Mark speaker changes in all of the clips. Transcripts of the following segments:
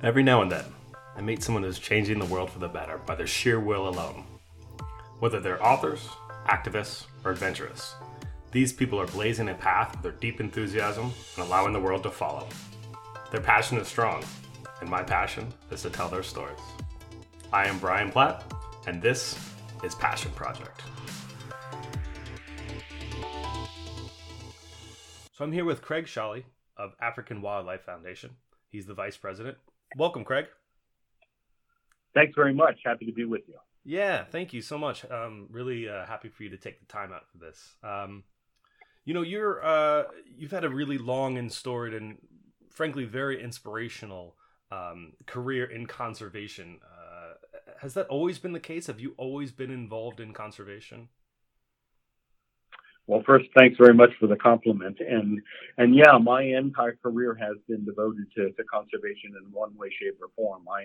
Speaker 1: Every now and then, I meet someone who's changing the world for the better by their sheer will alone. Whether they're authors, activists, or adventurous, these people are blazing a path with their deep enthusiasm and allowing the world to follow. Their passion is strong, and my passion is to tell their stories. I am Brian Platt, and this is Passion Project. So I'm here with Craig Sholley of African Wildlife Foundation. He's the vice president welcome, Craig.
Speaker 2: Thanks very much. Happy to be with you.
Speaker 1: Yeah, thank you so much. Um, really uh, happy for you to take the time out for this. Um, you know, you're uh, you've had a really long and storied and frankly very inspirational um, career in conservation. Uh, has that always been the case? Have you always been involved in conservation?
Speaker 2: Well, first, thanks very much for the compliment. And and yeah, my entire career has been devoted to, to conservation in one way, shape, or form. I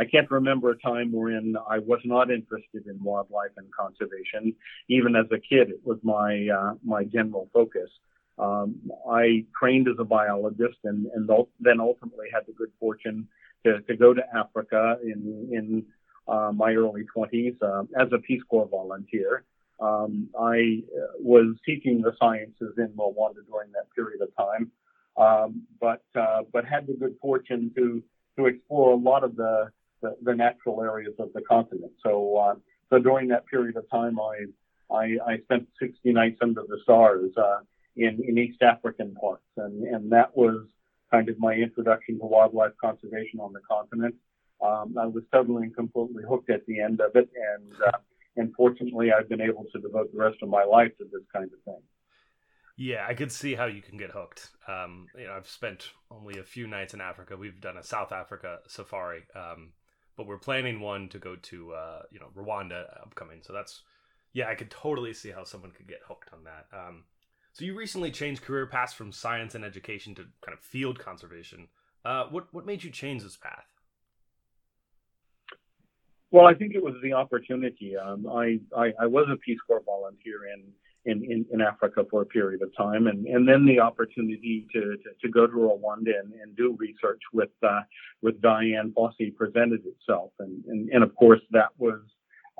Speaker 2: I can't remember a time wherein I was not interested in wildlife and conservation. Even as a kid, it was my uh, my general focus. Um, I trained as a biologist and, and then ultimately had the good fortune to, to go to Africa in in uh, my early 20s uh, as a Peace Corps volunteer. Um, I uh, was teaching the sciences in Rwanda during that period of time, um, but uh, but had the good fortune to to explore a lot of the the, the natural areas of the continent. So uh, so during that period of time, I I, I spent 60 nights under the stars uh, in in East African parks, and and that was kind of my introduction to wildlife conservation on the continent. Um, I was totally and completely hooked at the end of it, and uh, and fortunately, I've been able to devote the rest of my life to this kind of thing.
Speaker 1: Yeah, I could see how you can get hooked. Um, you know, I've spent only a few nights in Africa. We've done a South Africa safari, um, but we're planning one to go to uh, you know Rwanda upcoming. So that's yeah, I could totally see how someone could get hooked on that. Um, so you recently changed career paths from science and education to kind of field conservation. Uh, what what made you change this path?
Speaker 2: Well, I think it was the opportunity. Um, I, I, I was a Peace Corps volunteer in, in, in, in, Africa for a period of time, and, and then the opportunity to, to, to go to Rwanda and, and do research with uh, with Dian Fossey presented itself, and, and, and of course that was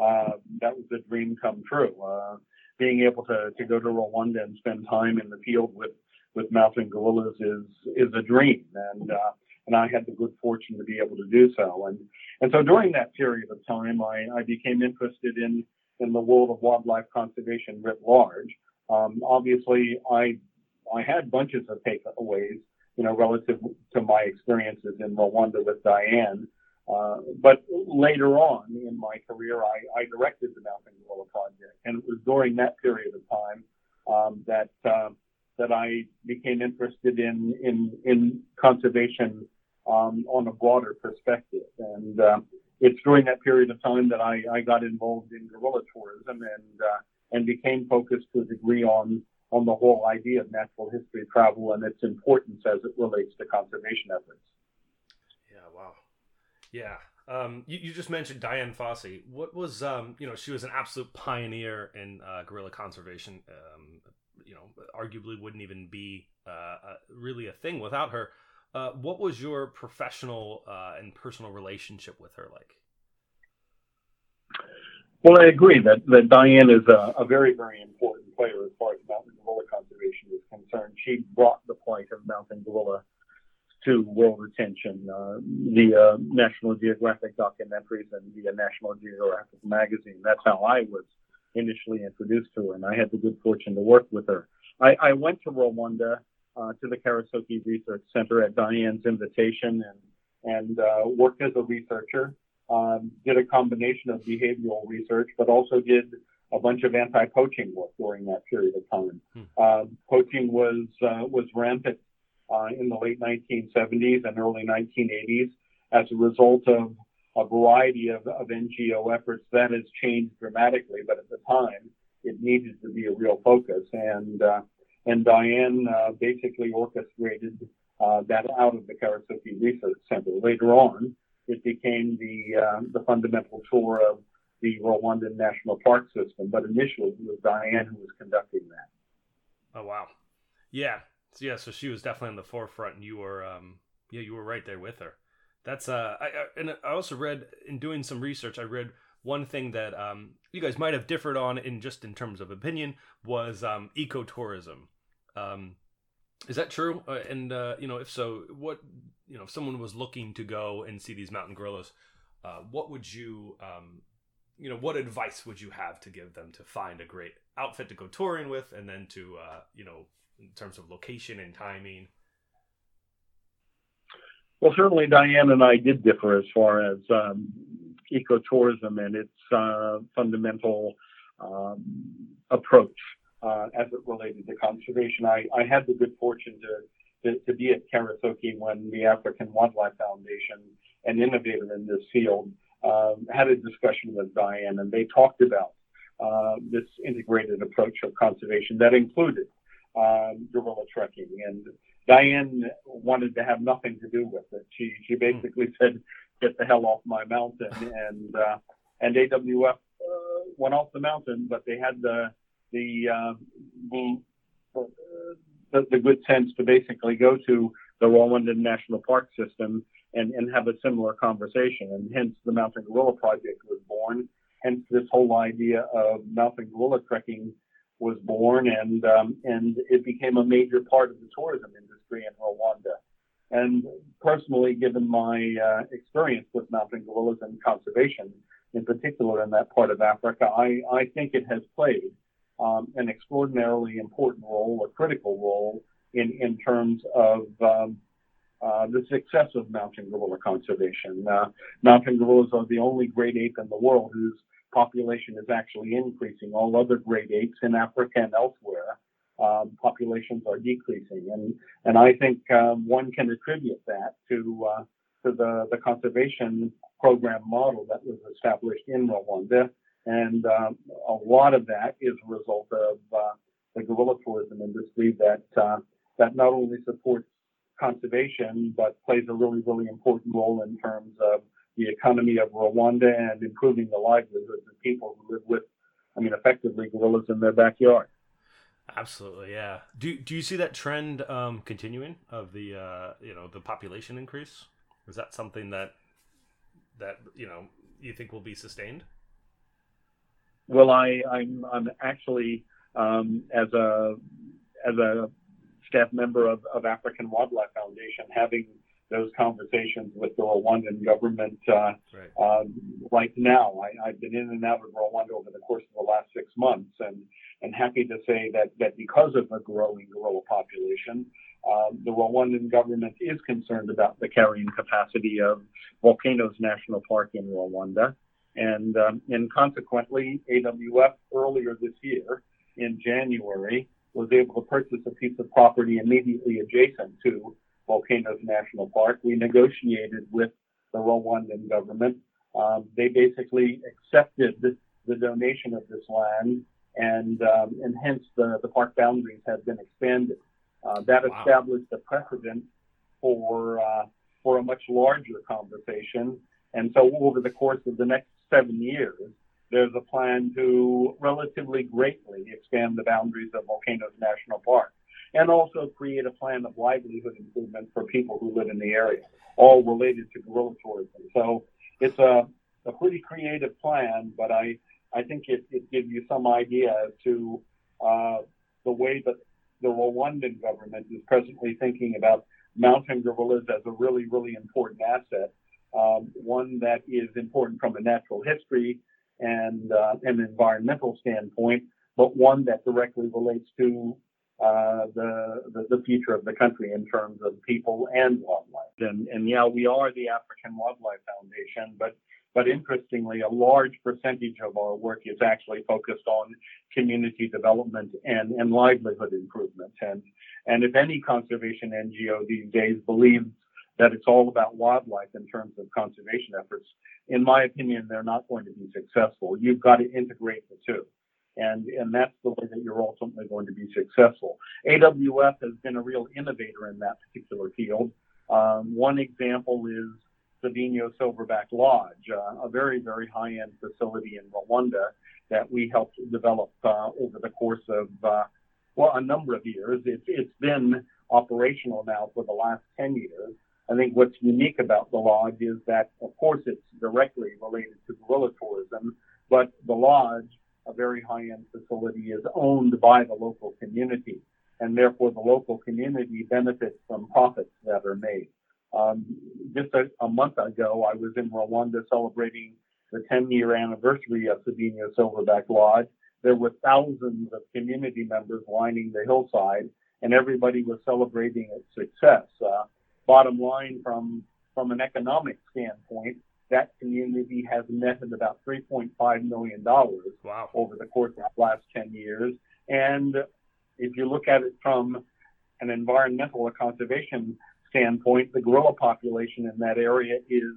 Speaker 2: uh, that was a dream come true. Uh, being able to, to go to Rwanda and spend time in the field with with mountain gorillas is is a dream, and uh, and I had the good fortune to be able to do so. And and so during that period of time, I, I became interested in in the world of wildlife conservation writ large. Um, obviously, I I had bunches of takeaways, you know, relative to my experiences in Rwanda with Dian. Uh, but later on in my career, I, I, directed the Mountain Gorilla Project, and it was during that period of time um, that uh, that I became interested in in in conservation um, on a broader perspective. And uh, it's during that period of time that I, I got involved in gorilla tourism and uh, and became focused to a degree on on the whole idea of natural history travel and its importance as it relates to conservation efforts.
Speaker 1: Yeah. Wow. Yeah. Um, you, you, just mentioned Dian Fossey. What was, um, you know, she was an absolute pioneer in uh, gorilla conservation. Um, you know, arguably wouldn't even be uh, really a thing without her. Uh, what was your professional uh, and personal relationship with her like?
Speaker 2: Well, I agree that, that Dian is a, a very, very important player as far as mountain gorilla conservation is concerned. She brought the plight of mountain gorilla to world attention uh, via National Geographic documentaries and via National Geographic magazine. That's how I was initially introduced to her, and I had the good fortune to work with her. I, I went to Rwanda uh, to the Karisoke Research Center at Dian's invitation and, and uh, worked as a researcher. Um, did a combination of behavioral research, but also did a bunch of anti-poaching work during that period of time. Hmm. Uh, poaching was uh, was rampant uh, in the late 1970s and early 1980s as a result of a variety of, of NGO efforts. That has changed dramatically, but at the time it needed to be a real focus. And uh, and Dian uh, basically orchestrated uh, that out of the Karisoke Research Center. Later on, it became the uh, the fundamental tour of the Rwandan National Park System, but initially it was Dian who was conducting that.
Speaker 1: Oh wow, yeah, yeah. So she was definitely in the forefront, and you were, um, yeah, you were right there with her. That's uh, I, I, and I also read in doing some research, I read one thing that um, you guys might have differed on in just in terms of opinion was um, ecotourism. Um, is that true? Uh, and uh, you know, if so, what you know, if someone was looking to go and see these mountain gorillas, uh, what would you, um, you know, what advice would you have to give them to find a great outfit to go touring with, and then to, uh, you know, in terms of location and timing?
Speaker 2: Well, certainly Dian and I did differ as far as um, ecotourism and its uh, fundamental um, approach uh, as it related to conservation. I, I had the good fortune to, to, to, be at Karisoke when the African Wildlife Foundation, an innovator in this field, um, had a discussion with Dian, and they talked about uh, this integrated approach of conservation that included um, gorilla trekking. And Dian wanted to have nothing to do with it. She she basically said, "Get the hell off my mountain," and uh, and AWF uh, went off the mountain, but they had the the, uh, the, the, the good sense to basically go to the Rwandan National Park system and, and have a similar conversation. And hence the Mountain Gorilla Project was born. Hence this whole idea of mountain gorilla trekking was born and, um, and it became a major part of the tourism industry in Rwanda. And personally, given my uh, experience with mountain gorillas and conservation, in particular in that part of Africa, I, I think it has played um, an extraordinarily important role, a critical role in, in terms of um, uh, the success of mountain gorilla conservation. Uh, mountain gorillas are the only great ape in the world whose population is actually increasing. All other great apes in Africa and elsewhere, um, populations are decreasing, and and I think um, one can attribute that to uh, to the the conservation program model that was established in Rwanda and um, a lot of that is a result of uh, the gorilla tourism industry that uh, that not only supports conservation but plays a really really important role in terms of the economy of Rwanda and improving the livelihoods of people who live with, I mean, effectively gorillas in their backyard.
Speaker 1: Absolutely, yeah. Do do you see that trend um, continuing of the uh, you know the population increase? Is that something that that you know you think will be sustained?
Speaker 2: Well, I, I'm, I'm actually um, as a as a staff member of, of African Wildlife Foundation having those conversations with the Rwandan government uh, right. um, right now. I, have been in and out of Rwanda over the course of the last six months, and and happy to say that that because of the growing gorilla population, um, the Rwandan government is concerned about the carrying capacity of Volcanoes National Park in Rwanda. And, um, and consequently, AWF earlier this year in January was able to purchase a piece of property immediately adjacent to Volcanoes National Park. We negotiated with the Rwandan government. Um, they basically accepted the donation of this land, and um, and hence the, the park boundaries have been expanded. Uh, that wow. established a precedent for uh, for a much larger conversation. And so, over the course of the next seven years, there's a plan to relatively greatly expand the boundaries of Volcanoes National Park and also create a plan of livelihood improvement for people who live in the area, all related to gorilla tourism. So it's a, a pretty creative plan, but I, I think it, it gives you some idea as to uh, the way that the Rwandan government is presently thinking about mountain gorillas as a really, really important asset um, one that is important from a natural history and uh, an environmental standpoint, but one that directly relates to uh, the, the, the future of the country in terms of people and wildlife. And, and yeah, we are the African Wildlife Foundation, but but interestingly, a large percentage of our work is actually focused on community development and, and livelihood improvement. And and if any conservation NGO these days believes that it's all about wildlife in terms of conservation efforts. In my opinion, they're not going to be successful. You've got to integrate the two. And, and that's the way that you're ultimately going to be successful. AWF has been a real innovator in that particular field. Um, one example is Sabyinyo Silverback Lodge, uh, a very, very high-end facility in Rwanda that we helped develop uh, over the course of, uh, well, a number of years. It's, it's been operational now for the last 10 years I think what's unique about the lodge is that, of course, it's directly related to gorilla tourism, but the lodge, a very high-end facility, is owned by the local community, and therefore the local community benefits from profits that are made. Um, just a, a, month ago, I was in Rwanda celebrating the 10-year anniversary of Sabyinyo Silverback Lodge. There were thousands of community members lining the hillside, and everybody was celebrating its success. Uh, bottom line, from from an economic standpoint, that community has netted about $3.5 million
Speaker 1: wow.
Speaker 2: over the course of the last 10 years. And if you look at it from an environmental or conservation standpoint, the gorilla population in that area is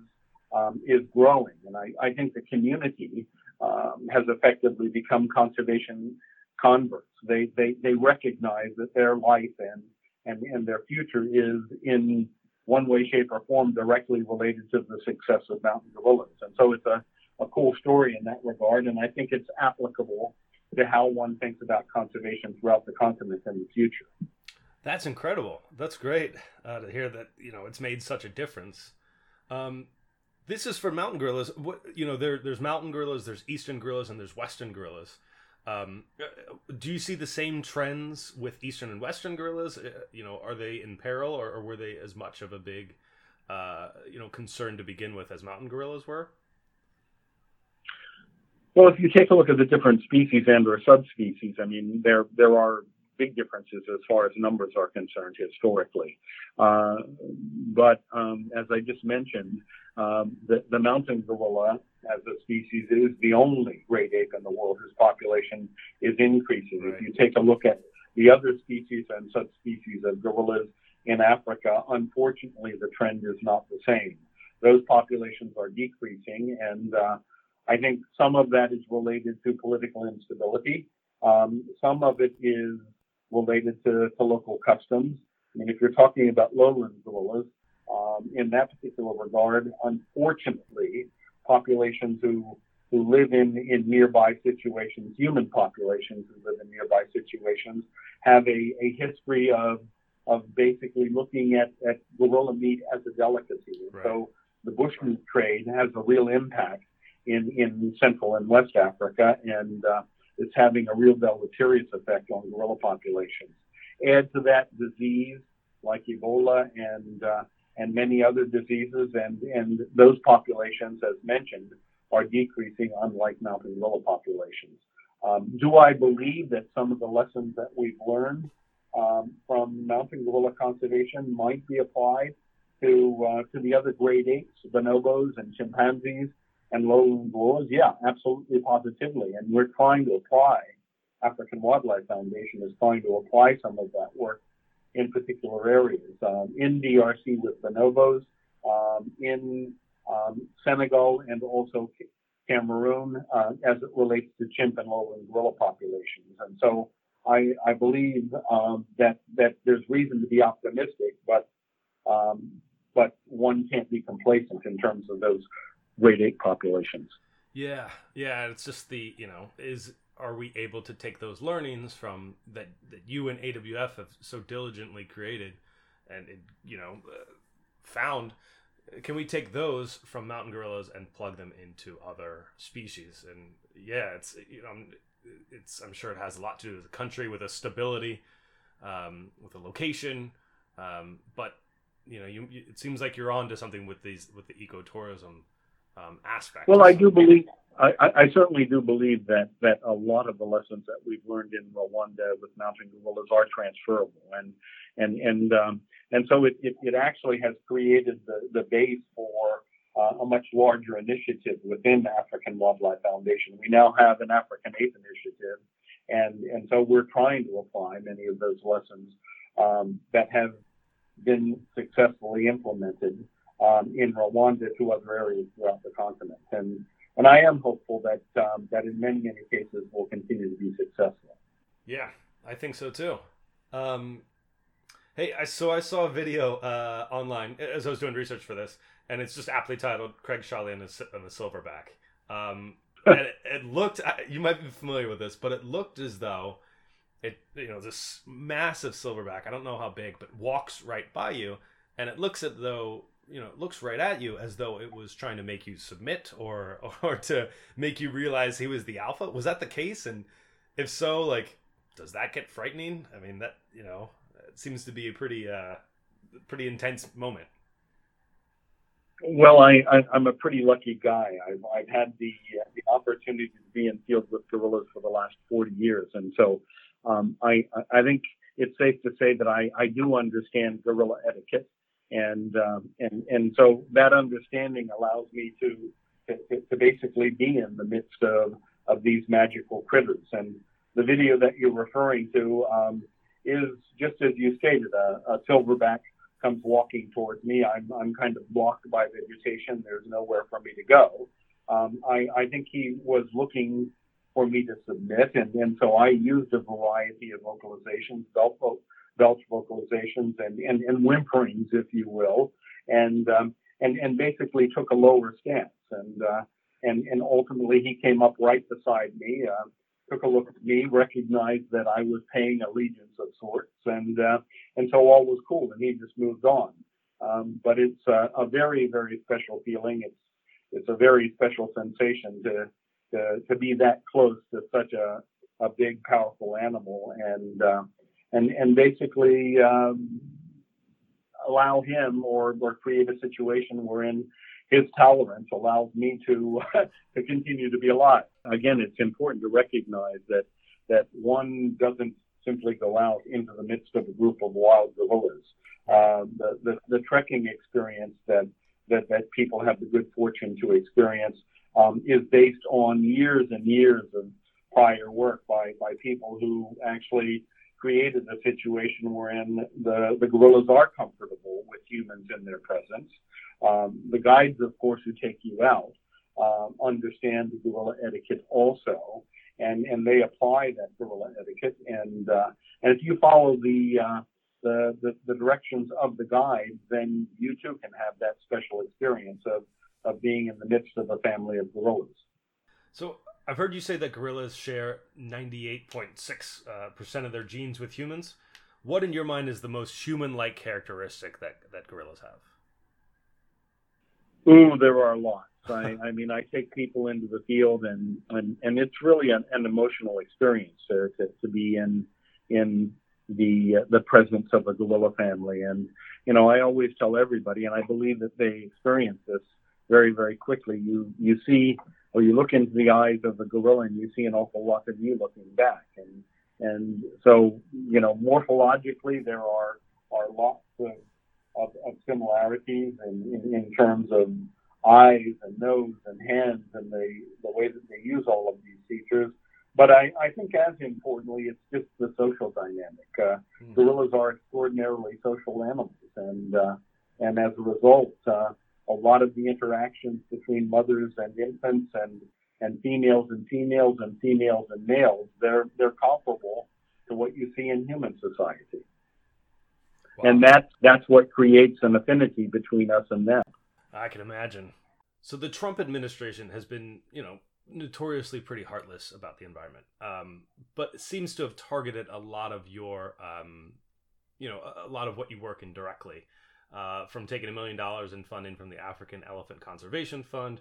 Speaker 2: um, is growing, and I, I think the community um, has effectively become conservation converts. They, they they recognize that their life and and and their future is in one way, shape, or form directly related to the success of mountain gorillas. And so it's a, a cool story in that regard, and I think it's applicable to how one thinks about conservation throughout the continent in the future.
Speaker 1: That's incredible. That's great uh, to hear that you know it's made such a difference. Um, this is for mountain gorillas. What you know, there there's mountain gorillas, there's eastern gorillas, and there's western gorillas. Um, do you see the same trends with eastern and western gorillas? Uh, you know, are they in peril, or, or were they as much of a big, uh, you know, concern to begin with as mountain gorillas were?
Speaker 2: Well, if you take a look at the different species and or subspecies, I mean, there there are big differences as far as numbers are concerned historically. Uh, but um, as I just mentioned, um, the, the, mountain gorilla as a species is the only great ape in the world whose population is increasing. Right. If you take a look at the other species and subspecies of gorillas in Africa, unfortunately, the trend is not the same. Those populations are decreasing, and uh, I think some of that is related to political instability. Um, some of it is related to, to local customs. I mean, if you're talking about lowland gorillas, um, in that particular regard, unfortunately, populations who who live in, in nearby situations, human populations who live in nearby situations, have a, a history of of basically looking at, at gorilla meat as a delicacy. Right. So the bushmeat trade has a real impact in, in Central and West Africa, and uh, it's having a real deleterious effect on gorilla populations. Add to that disease like Ebola and uh, and many other diseases, and and those populations, as mentioned, are decreasing, unlike mountain gorilla populations. Um, do I believe that some of the lessons that we've learned um, from mountain gorilla conservation might be applied to uh, to the other great apes, bonobos, and chimpanzees and lowland gorillas? Yeah, absolutely, positively. And we're trying to apply. African Wildlife Foundation is trying to apply some of that work in particular areas. Um, in DRC with bonobos, um, in um, Senegal, and also Cameroon uh, as it relates to chimp and lowland gorilla populations. And so I, I believe um, that that there's reason to be optimistic, but um, but one can't be complacent in terms of those great ape populations.
Speaker 1: Yeah, yeah. It's just the you know is are we able to take those learnings from that that you and AWF have so diligently created and you know uh, found? Can we take those from mountain gorillas and plug them into other species? And yeah it's you know it's i'm sure it has a lot to do with the country with a stability um, with a location. Um, but you know you, it seems like you're on to something with these with the ecotourism um, aspect.
Speaker 2: Well i do believe I, I, certainly do believe that that a lot of the lessons that we've learned in Rwanda with mountain gorillas are transferable, and and and um, and so it, it, it actually has created the the base for uh, a much larger initiative within the African Wildlife Foundation. We now have an African Ape Initiative, and and so we're trying to apply many of those lessons um, that have been successfully implemented um, in Rwanda to other areas throughout the continent, and and I am hopeful that um, that in many many cases will continue to be successful.
Speaker 1: Yeah, I think so too. Um, hey, I, so I saw a video uh, online as I was doing research for this, and it's just aptly titled "Craig Sholley and the, and Silverback." Um, and it, it, looked you might be familiar with this, but it looked as though it you know this massive silverback. I don't know how big, but walks right by you and it looks as though you know it looks right at you as though it was trying to make you submit or or to make you realize he was the alpha. Was that the case? And if so, like, does that get frightening? I mean, that you know, it seems to be a pretty uh, pretty intense moment.
Speaker 2: Well, I, I am a pretty lucky guy. I've I've had the uh, the opportunity to be in field with gorillas for the last 40 years, and so um, I I think it's safe to say that I I do understand gorilla etiquette, and um, and and so that understanding allows me to to, to basically be in the midst of of these magical critters. And the video that you're referring to um, is just as you stated, a, a silverback comes walking towards me. I'm, I'm kind of blocked by vegetation. There's nowhere for me to go. Um, I, I think he was looking for me to submit, and, and so I used a variety of vocalizations, belch, belch vocalizations, and, and, and whimperings, if you will, and um, and and basically took a lower stance, and uh, and and ultimately he came up right beside me. Uh, took a look at me, recognized that I was paying allegiance of sorts, and uh, and so all was cool, and he just moved on. Um, but it's a, a, very very special feeling. It's it's a very special sensation to to, to be that close to such a a big powerful animal, and uh, and and basically um, allow him or or create a situation wherein his tolerance allows me to to continue to be alive. Again, it's important to recognize that that one doesn't simply go out into the midst of a group of wild gorillas. Uh, the, the, the trekking experience that, that that people have the good fortune to experience um, is based on years and years of prior work by by people who actually created a situation wherein the, the gorillas are comfortable with humans in their presence. Um, the guides, of course, who take you out um, understand the gorilla etiquette also, and, and they apply that gorilla etiquette. And uh, and if you follow the, uh, the, the the directions of the guide, then you too can have that special experience of of being in the midst of a family of gorillas.
Speaker 1: So I've heard you say that gorillas share 98.6 uh, percent of their genes with humans. What, in your mind, is the most human-like characteristic that that gorillas have?
Speaker 2: Ooh, there are lots. I, I mean, I take people into the field, and and, and it's really an, an emotional experience to, to, be in in the uh, the presence of a gorilla family. And you know, I always tell everybody, and I believe that they experience this very very quickly. You you see or you look into the eyes of the gorilla, and you see an awful lot of you looking back. And and so you know, morphologically, there are are lots of of, of similarities in, in, in terms of eyes and nose and hands and the, the way that they use all of these features. But I, I think as importantly, it's just the social dynamic. Uh, mm. Gorillas are extraordinarily social animals, and uh, and as a result, uh, a lot of the interactions between mothers and infants and and females and females and females and males, they're they're comparable to what you see in human society. Wow. And that's that's what creates an affinity between us and them.
Speaker 1: I can imagine. So the Trump administration has been, you know, notoriously pretty heartless about the environment, um, but seems to have targeted a lot of your, um, you know, a, lot of what you work in directly. Uh, from taking a million dollars in funding from the African Elephant Conservation Fund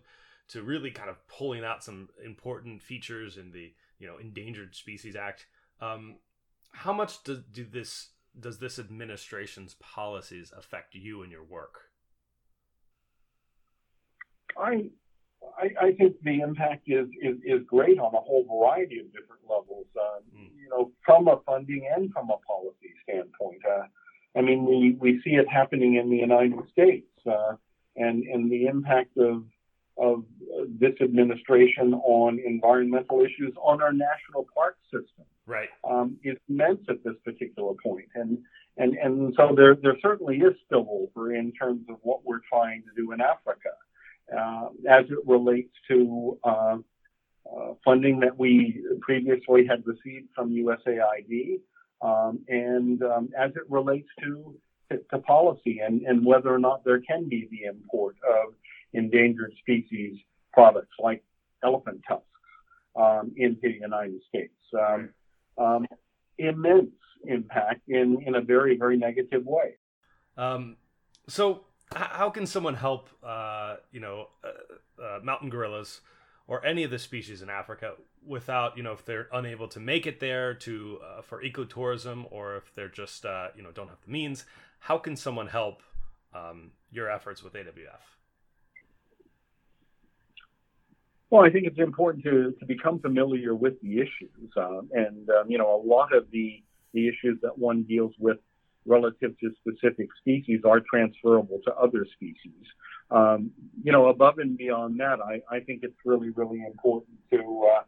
Speaker 1: to really kind of pulling out some important features in the, you know, Endangered Species Act. Um, how much do, do this does this administration's policies affect you and your work?
Speaker 2: I, I, I think the impact is, is, is great on a whole variety of different levels. Uh, mm. You know, from a funding and from a policy standpoint. Uh, I mean, we, we see it happening in the United States, uh, and and the impact of of this administration on environmental issues on our national park system
Speaker 1: right.
Speaker 2: um, is immense at this particular point. And, and, and so there, there certainly is spillover in terms of what we're trying to do in Africa uh, as it relates to uh, uh, funding that we previously had received from USAID um, and um, as it relates to, to, policy and, and whether or not there can be the import of endangered species products like elephant tusks um, into the United States. Um, um, immense impact in, in a very, very negative way.
Speaker 1: Um, So, how can someone help, uh, you know, uh, uh, mountain gorillas or any of the species in Africa without, you know, if they're unable to make it there to uh, for ecotourism or if they're just, uh, you know, don't have the means? How can someone help um, your efforts with AWF?
Speaker 2: Well, I think it's important to, to become familiar with the issues. Um, and, um, you know, a lot of the, the issues that one deals with relative to specific species are transferable to other species. Um, you know, above and beyond that, I, I think it's really, really important to, uh,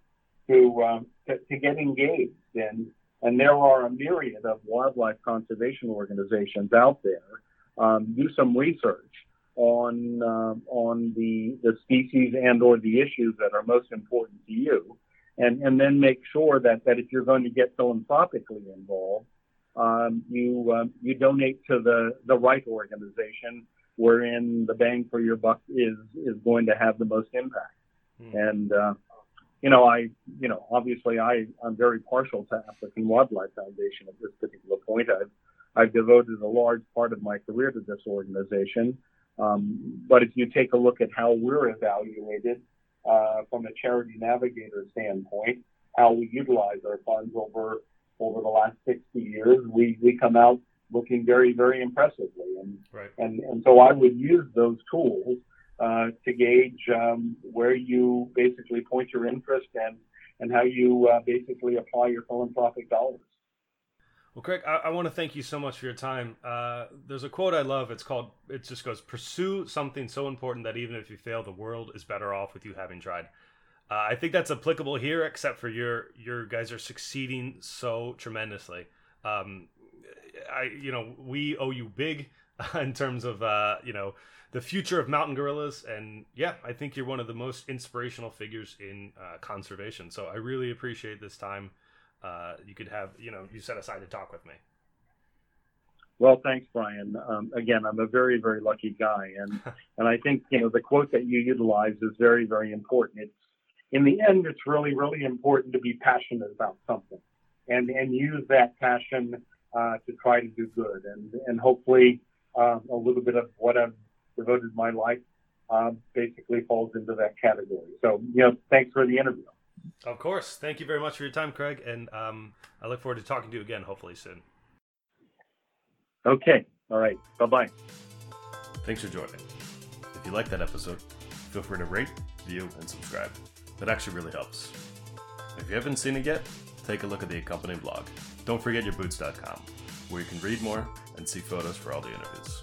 Speaker 2: to, um, to, to, get engaged. And, and there are a myriad of wildlife conservation organizations out there. Um, do some research on um, on the the species and or the issues that are most important to you, and and then make sure that that if you're going to get philanthropically involved, um, you um, you donate to the the right organization wherein the bang for your buck is is going to have the most impact. Mm. And uh, you know, I you know obviously I I'm very partial to African Wildlife Foundation at this particular point. I've I've devoted a large part of my career to this organization. Um, but if you take a look at how we're evaluated uh, from a charity navigator standpoint, how we utilize our funds over over the last 60 years, we, we come out looking very, very impressively. And, right. and, and so I would use those tools uh, to gauge um, where you basically point your interest and, and how you uh, basically apply your philanthropic dollars.
Speaker 1: Well, Craig, I, I want to thank you so much for your time. Uh, there's a quote I love. It's called, it just goes, pursue something so important that even if you fail, the world is better off with you having tried. Uh, I think that's applicable here, except for your your guys are succeeding so tremendously. Um, I you know we owe you big in terms of uh, you know the future of mountain gorillas, and yeah, I think you're one of the most inspirational figures in uh, conservation. So I really appreciate this time uh, you could have, you know, you set aside to talk with me.
Speaker 2: Well, thanks, Brian. Um, again, I'm a very, very lucky guy, and and I think you know the quote that you utilize is very, very important. It's in the end, it's really, really important to be passionate about something, and and use that passion uh, to try to do good, and and hopefully um, a little bit of what I've devoted my life um, basically falls into that category. So, you know, thanks for the interview.
Speaker 1: Of course. Thank you very much for your time, Craig. And um, I look forward to talking to you again, hopefully soon.
Speaker 2: Okay. All right. Bye bye.
Speaker 1: Thanks for joining. If you like that episode, feel free to rate, view, and subscribe. That actually really helps. If you haven't seen it yet, take a look at the accompanying blog. Don't forget yourboots.com, where you can read more and see photos for all the interviews.